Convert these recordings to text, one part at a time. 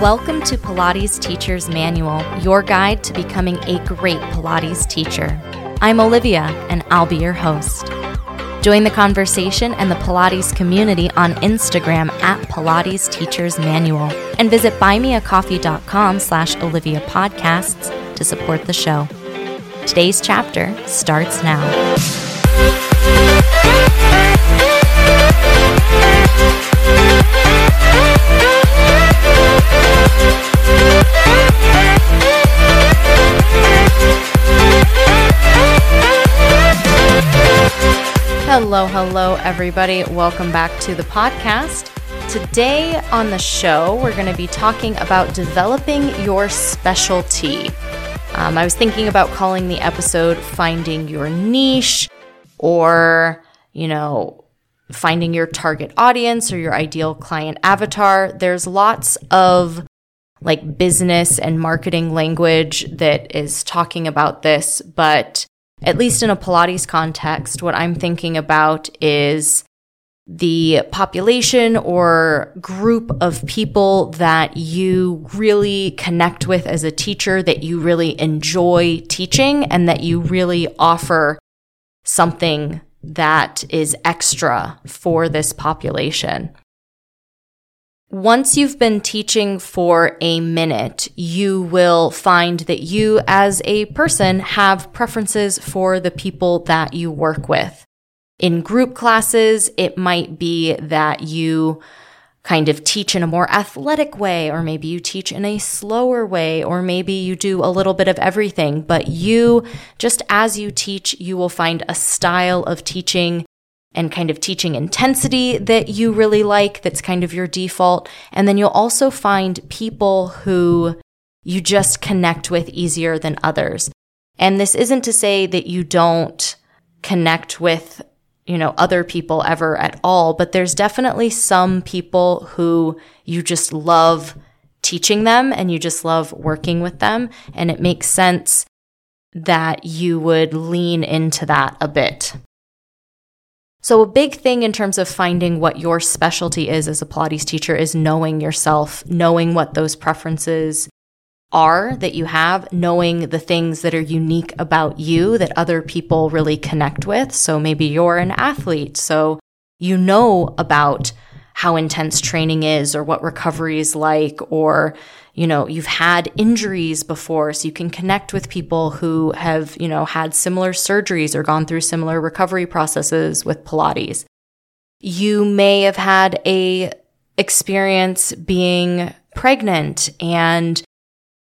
Welcome to Pilates Teacher's Manual, your guide to becoming a great Pilates teacher. I'm Olivia, and I'll be your host. Join the conversation and the Pilates community on Instagram at Pilates Teacher's Manual and visit buymeacoffee.com slash Olivia Podcasts to support the show. Today's chapter starts now. Hello, hello, everybody. Welcome back to the podcast. Today on the show, we're going to be talking about developing your specialty. Um, I was thinking about calling the episode Finding Your Niche or, you know, finding your target audience or your ideal client avatar. There's lots of like business and marketing language that is talking about this, but at least in a Pilates context, what I'm thinking about is the population or group of people that you really connect with as a teacher, that you really enjoy teaching, and that you really offer something that is extra for this population. Once you've been teaching for a minute, you will find that you as a person have preferences for the people that you work with. In group classes, it might be that you kind of teach in a more athletic way, or maybe you teach in a slower way, or maybe you do a little bit of everything. But you, just as you teach, you will find a style of teaching and kind of teaching intensity that you really like, that's kind of your default. And then you'll also find people who you just connect with easier than others. And this isn't to say that you don't connect with, you know, other people ever at all, but there's definitely some people who you just love teaching them and you just love working with them. And it makes sense that you would lean into that a bit. So, a big thing in terms of finding what your specialty is as a Pilates teacher is knowing yourself, knowing what those preferences are that you have, knowing the things that are unique about you that other people really connect with. So, maybe you're an athlete, so you know about how intense training is or what recovery is like, or you know, you've had injuries before, so you can connect with people who have, you know, had similar surgeries or gone through similar recovery processes with Pilates. You may have had a experience being pregnant and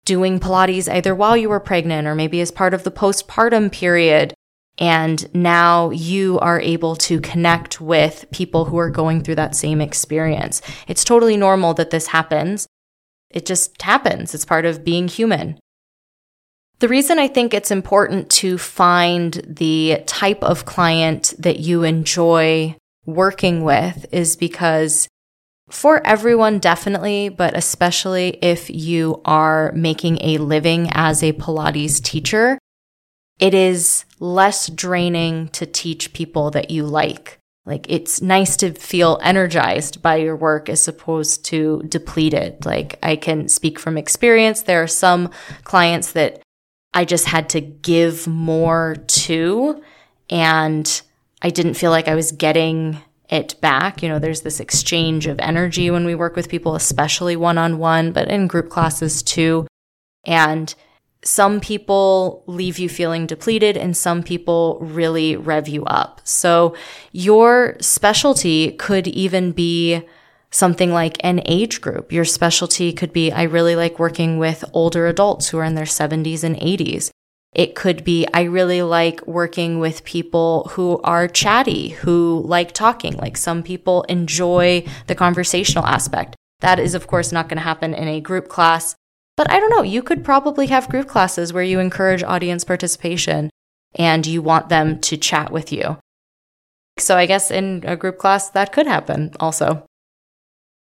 doing Pilates either while you were pregnant or maybe as part of the postpartum period. And now you are able to connect with people who are going through that same experience. It's totally normal that this happens. It just happens. It's part of being human. The reason I think it's important to find the type of client that you enjoy working with is because for everyone, definitely, but especially if you are making a living as a Pilates teacher, it is less draining to teach people that you like. Like it's nice to feel energized by your work as opposed to depleted. Like I can speak from experience. There are some clients that I just had to give more to and I didn't feel like I was getting it back. You know, there's this exchange of energy when we work with people, especially one on one, but in group classes too. And some people leave you feeling depleted and some people really rev you up. So your specialty could even be something like an age group. Your specialty could be, I really like working with older adults who are in their 70s and 80s. It could be, I really like working with people who are chatty, who like talking. Like some people enjoy the conversational aspect. That is, of course, not going to happen in a group class. But I don't know, you could probably have group classes where you encourage audience participation and you want them to chat with you. So I guess in a group class, that could happen also.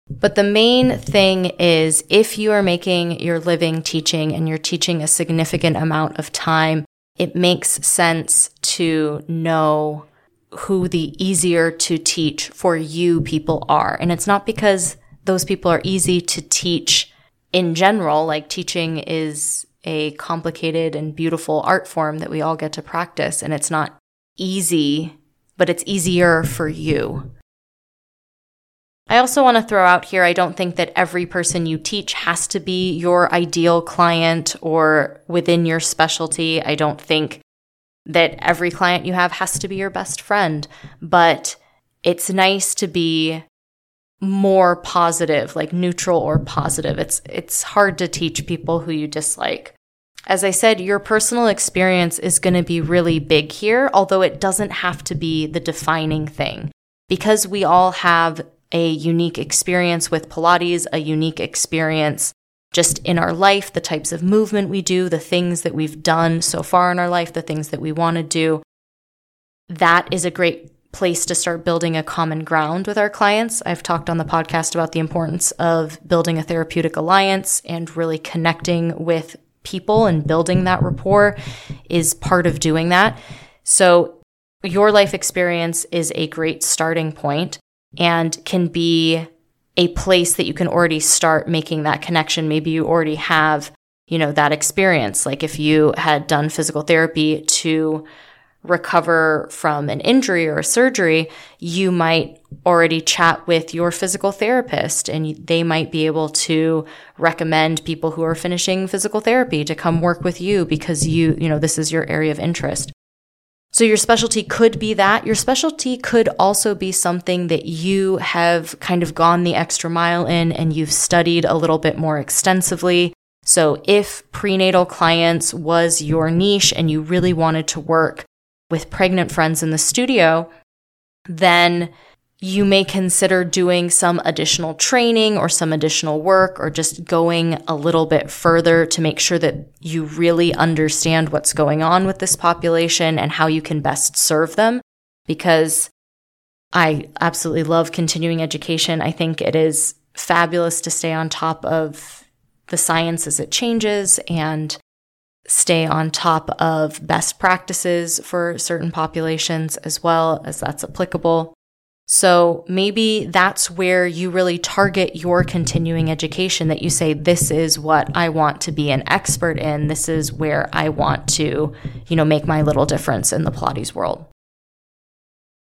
But the main thing is if you are making your living teaching and you're teaching a significant amount of time, it makes sense to know who the easier to teach for you people are. And it's not because those people are easy to teach in general, like teaching is a complicated and beautiful art form that we all get to practice. And it's not easy, but it's easier for you. I also want to throw out here I don't think that every person you teach has to be your ideal client or within your specialty. I don't think that every client you have has to be your best friend, but it's nice to be more positive, like neutral or positive. It's it's hard to teach people who you dislike. As I said, your personal experience is going to be really big here, although it doesn't have to be the defining thing. Because we all have a unique experience with Pilates, a unique experience just in our life, the types of movement we do, the things that we've done so far in our life, the things that we want to do. That is a great place to start building a common ground with our clients. I've talked on the podcast about the importance of building a therapeutic alliance and really connecting with people and building that rapport is part of doing that. So your life experience is a great starting point and can be a place that you can already start making that connection. Maybe you already have, you know, that experience. Like if you had done physical therapy to recover from an injury or a surgery, you might already chat with your physical therapist and they might be able to recommend people who are finishing physical therapy to come work with you because you, you know, this is your area of interest. So your specialty could be that. Your specialty could also be something that you have kind of gone the extra mile in and you've studied a little bit more extensively. So if prenatal clients was your niche and you really wanted to work with pregnant friends in the studio, then you may consider doing some additional training or some additional work or just going a little bit further to make sure that you really understand what's going on with this population and how you can best serve them. Because I absolutely love continuing education. I think it is fabulous to stay on top of the science as it changes and stay on top of best practices for certain populations as well as that's applicable. So maybe that's where you really target your continuing education that you say, this is what I want to be an expert in. This is where I want to, you know, make my little difference in the Pilates world.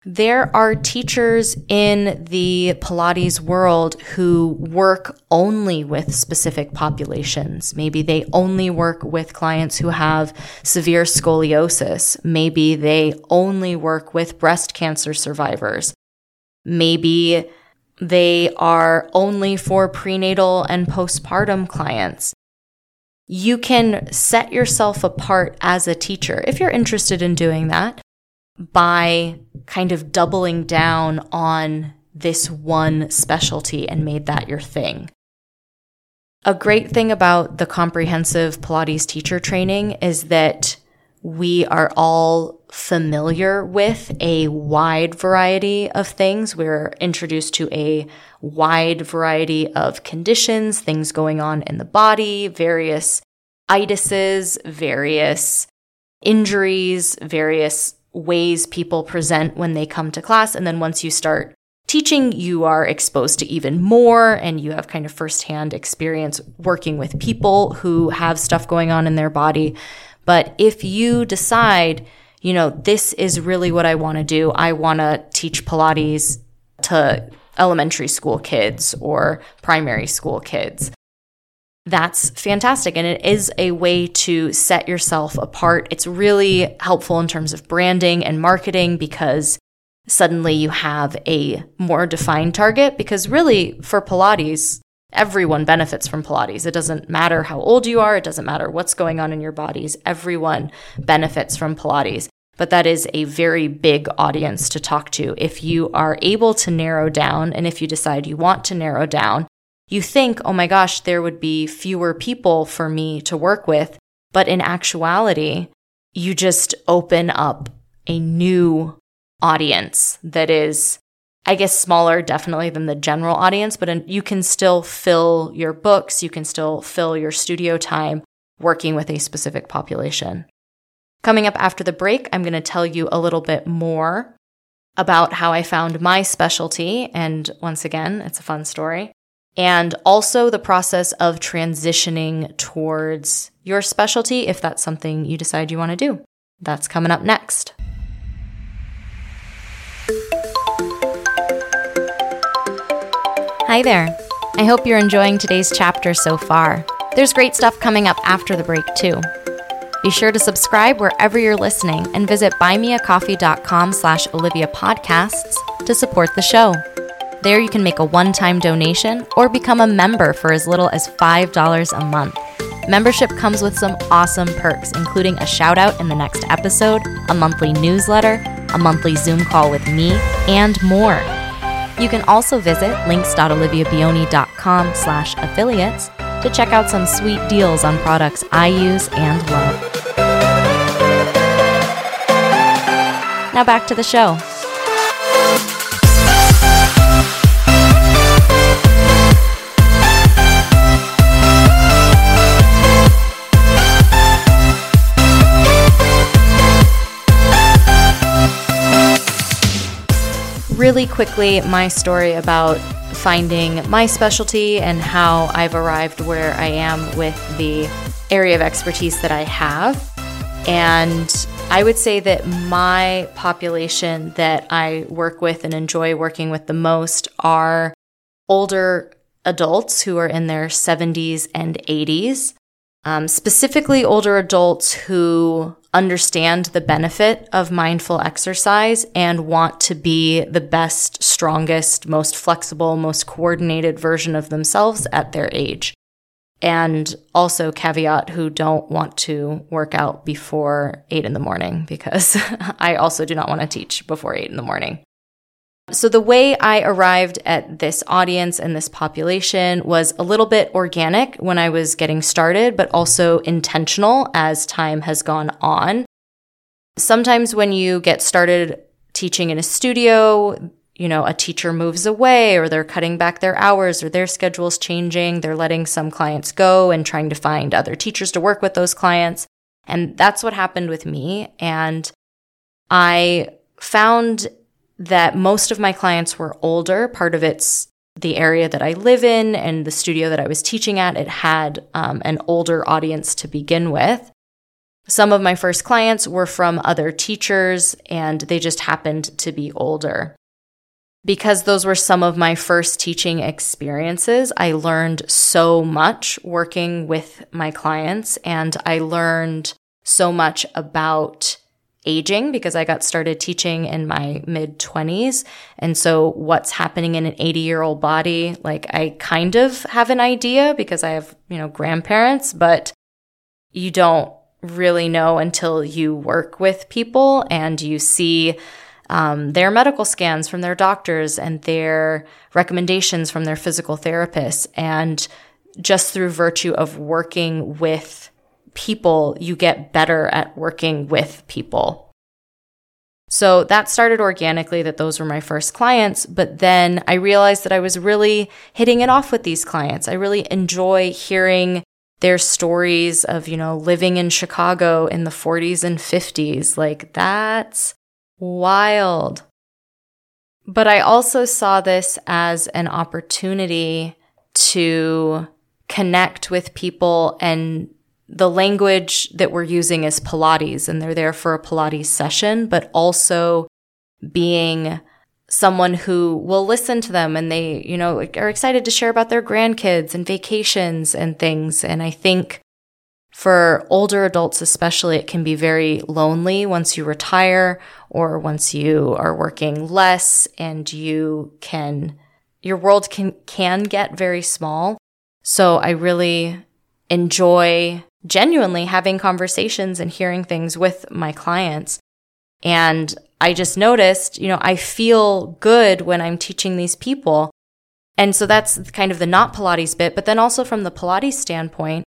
There are teachers in the Pilates world who work only with specific populations. Maybe they only work with clients who have severe scoliosis. Maybe they only work with breast cancer survivors. Maybe they are only for prenatal and postpartum clients. You can set yourself apart as a teacher if you're interested in doing that by kind of doubling down on this one specialty and made that your thing. A great thing about the comprehensive Pilates teacher training is that we are all familiar with a wide variety of things. We're introduced to a wide variety of conditions, things going on in the body, various itises, various injuries, various ways people present when they come to class. And then once you start teaching, you are exposed to even more and you have kind of firsthand experience working with people who have stuff going on in their body. But if you decide, you know, this is really what I want to do, I want to teach Pilates to elementary school kids or primary school kids that's fantastic. And it is a way to set yourself apart. It's really helpful in terms of branding and marketing because suddenly you have a more defined target. Because really, for Pilates, everyone benefits from Pilates. It doesn't matter how old you are, it doesn't matter what's going on in your bodies. Everyone benefits from Pilates. But that is a very big audience to talk to. If you are able to narrow down, and if you decide you want to narrow down, you think, oh my gosh, there would be fewer people for me to work with. But in actuality, you just open up a new audience that is, I guess, smaller definitely than the general audience, but you can still fill your books, you can still fill your studio time working with a specific population. Coming up after the break, I'm going to tell you a little bit more about how I found my specialty. And once again, it's a fun story and also the process of transitioning towards your specialty if that's something you decide you want to do. That's coming up next. Hi there. I hope you're enjoying today's chapter so far. There's great stuff coming up after the break, too. Be sure to subscribe wherever you're listening and visit buymeacoffee.com slash Olivia Podcasts to support the show. There you can make a one-time donation or become a member for as little as $5 a month. Membership comes with some awesome perks, including a shout out in the next episode, a monthly newsletter, a monthly Zoom call with me, and more. You can also visit links.oliviabioni.com slash affiliates to check out some sweet deals on products I use and love. Now back to the show. Really quickly, my story about finding my specialty and how I've arrived where I am with the area of expertise that I have. And I would say that my population that I work with and enjoy working with the most are older adults who are in their 70s and 80s, um, specifically older adults who understand the benefit of mindful exercise and want to be the best, strongest, most flexible, most coordinated version of themselves at their age. And also, caveat who don't want to work out before eight in the morning because I also do not want to teach before eight in the morning. So, the way I arrived at this audience and this population was a little bit organic when I was getting started, but also intentional as time has gone on. Sometimes when you get started teaching in a studio, you know, a teacher moves away or they're cutting back their hours or their schedule's changing. They're letting some clients go and trying to find other teachers to work with those clients. And that's what happened with me. And I found that most of my clients were older. Part of it's the area that I live in and the studio that I was teaching at. It had um, an older audience to begin with. Some of my first clients were from other teachers and they just happened to be older. Because those were some of my first teaching experiences, I learned so much working with my clients and I learned so much about aging because I got started teaching in my mid 20s. And so what's happening in an 80 year old body, like I kind of have an idea because I have, you know, grandparents, but you don't really know until you work with people and you see um, their medical scans from their doctors and their recommendations from their physical therapists. And just through virtue of working with people, you get better at working with people. So that started organically, that those were my first clients. But then I realized that I was really hitting it off with these clients. I really enjoy hearing their stories of, you know, living in Chicago in the 40s and 50s. Like, that's wild. But I also saw this as an opportunity to connect with people and the language that we're using is Pilates and they're there for a Pilates session, but also being someone who will listen to them and they, you know, are excited to share about their grandkids and vacations and things. And I think for older adults, especially, it can be very lonely once you retire or once you are working less and you can, your world can, can get very small. So I really enjoy genuinely having conversations and hearing things with my clients. And I just noticed, you know, I feel good when I'm teaching these people. And so that's kind of the not Pilates bit. But then also from the Pilates standpoint,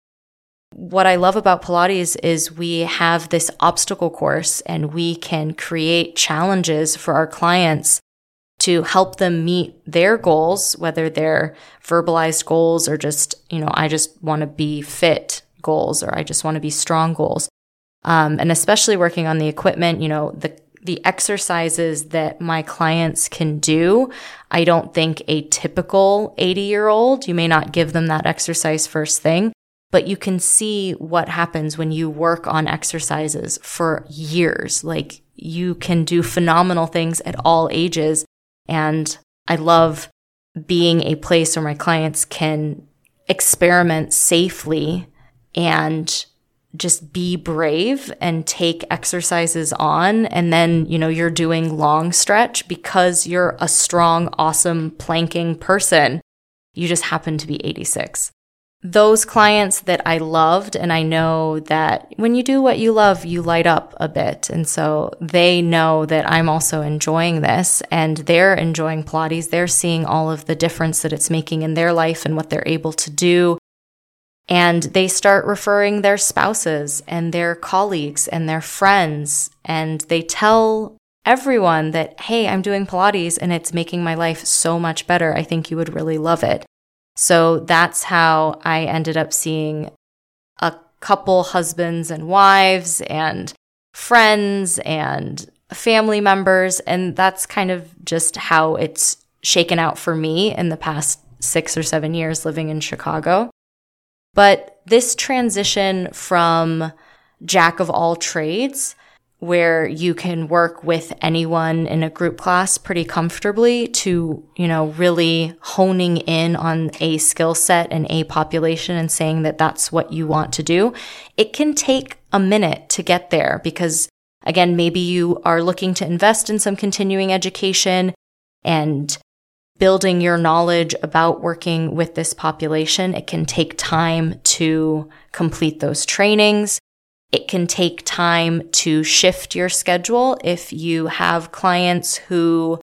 what I love about Pilates is we have this obstacle course and we can create challenges for our clients to help them meet their goals, whether they're verbalized goals or just, you know, I just want to be fit goals or I just want to be strong goals. Um, and especially working on the equipment, you know, the the exercises that my clients can do. I don't think a typical 80 year old, you may not give them that exercise first thing, but you can see what happens when you work on exercises for years. Like you can do phenomenal things at all ages. And I love being a place where my clients can experiment safely and just be brave and take exercises on. And then, you know, you're doing long stretch because you're a strong, awesome planking person. You just happen to be 86. Those clients that I loved, and I know that when you do what you love, you light up a bit. And so they know that I'm also enjoying this and they're enjoying Pilates. They're seeing all of the difference that it's making in their life and what they're able to do and they start referring their spouses and their colleagues and their friends. And they tell everyone that, hey, I'm doing Pilates and it's making my life so much better. I think you would really love it. So that's how I ended up seeing a couple husbands and wives and friends and family members. And that's kind of just how it's shaken out for me in the past six or seven years living in Chicago. But this transition from jack of all trades, where you can work with anyone in a group class pretty comfortably to, you know, really honing in on a skill set and a population and saying that that's what you want to do. It can take a minute to get there because again, maybe you are looking to invest in some continuing education and building your knowledge about working with this population. It can take time to complete those trainings. It can take time to shift your schedule if you have clients who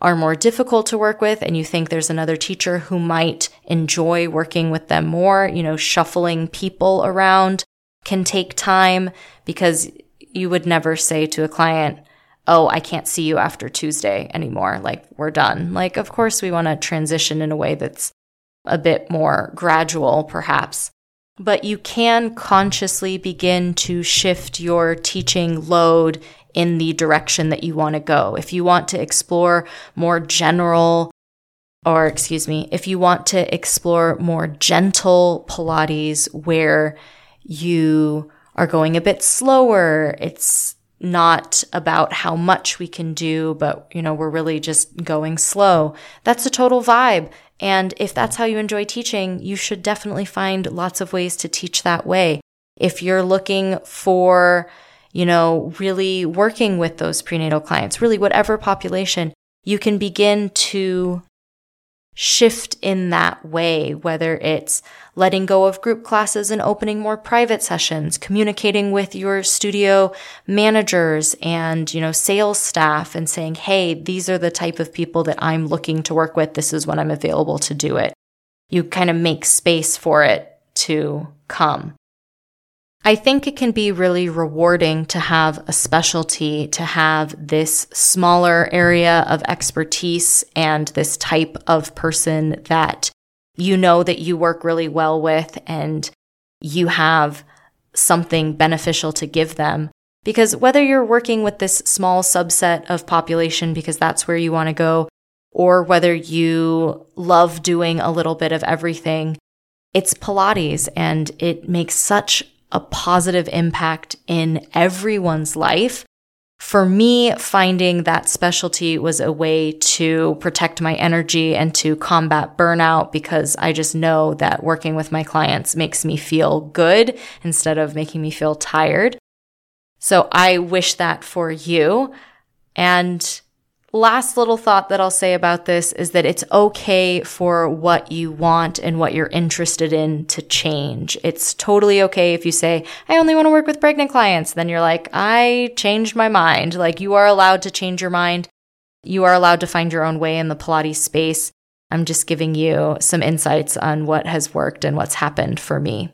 are more difficult to work with and you think there's another teacher who might enjoy working with them more, you know, shuffling people around can take time because you would never say to a client, oh, I can't see you after Tuesday anymore. Like, we're done. Like, of course, we want to transition in a way that's a bit more gradual, perhaps. But you can consciously begin to shift your teaching load in the direction that you want to go. If you want to explore more general, or excuse me, if you want to explore more gentle Pilates where you are going a bit slower, it's not about how much we can do, but you know, we're really just going slow. That's a total vibe. And if that's how you enjoy teaching, you should definitely find lots of ways to teach that way. If you're looking for, you know, really working with those prenatal clients, really whatever population, you can begin to shift in that way, whether it's letting go of group classes and opening more private sessions, communicating with your studio managers and, you know, sales staff and saying, Hey, these are the type of people that I'm looking to work with. This is when I'm available to do it. You kind of make space for it to come. I think it can be really rewarding to have a specialty, to have this smaller area of expertise and this type of person that you know that you work really well with and you have something beneficial to give them. Because whether you're working with this small subset of population because that's where you want to go, or whether you love doing a little bit of everything, it's Pilates and it makes such a positive impact in everyone's life. For me, finding that specialty was a way to protect my energy and to combat burnout because I just know that working with my clients makes me feel good instead of making me feel tired. So I wish that for you. And last little thought that I'll say about this is that it's okay for what you want and what you're interested in to change. It's totally okay if you say, I only want to work with pregnant clients. Then you're like, I changed my mind. Like you are allowed to change your mind. You are allowed to find your own way in the Pilates space. I'm just giving you some insights on what has worked and what's happened for me.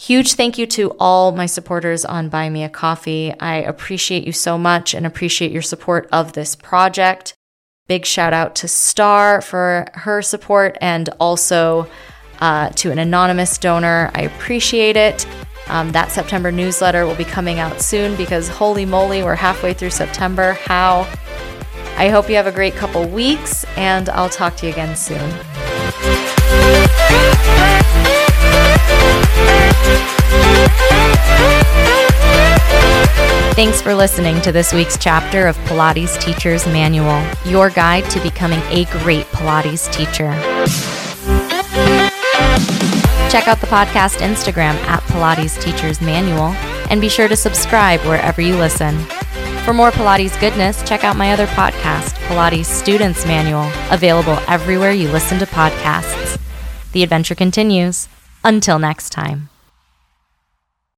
Huge thank you to all my supporters on Buy Me a Coffee. I appreciate you so much and appreciate your support of this project. Big shout out to Star for her support and also uh, to an anonymous donor. I appreciate it. Um, that September newsletter will be coming out soon because holy moly, we're halfway through September. How? I hope you have a great couple weeks, and I'll talk to you again soon. Thanks for listening to this week's chapter of Pilates Teacher's Manual, your guide to becoming a great Pilates teacher. Check out the podcast Instagram at Pilates Teacher's Manual and be sure to subscribe wherever you listen. For more Pilates goodness, check out my other podcast, Pilates Students Manual, available everywhere you listen to podcasts. The adventure continues. Until next time.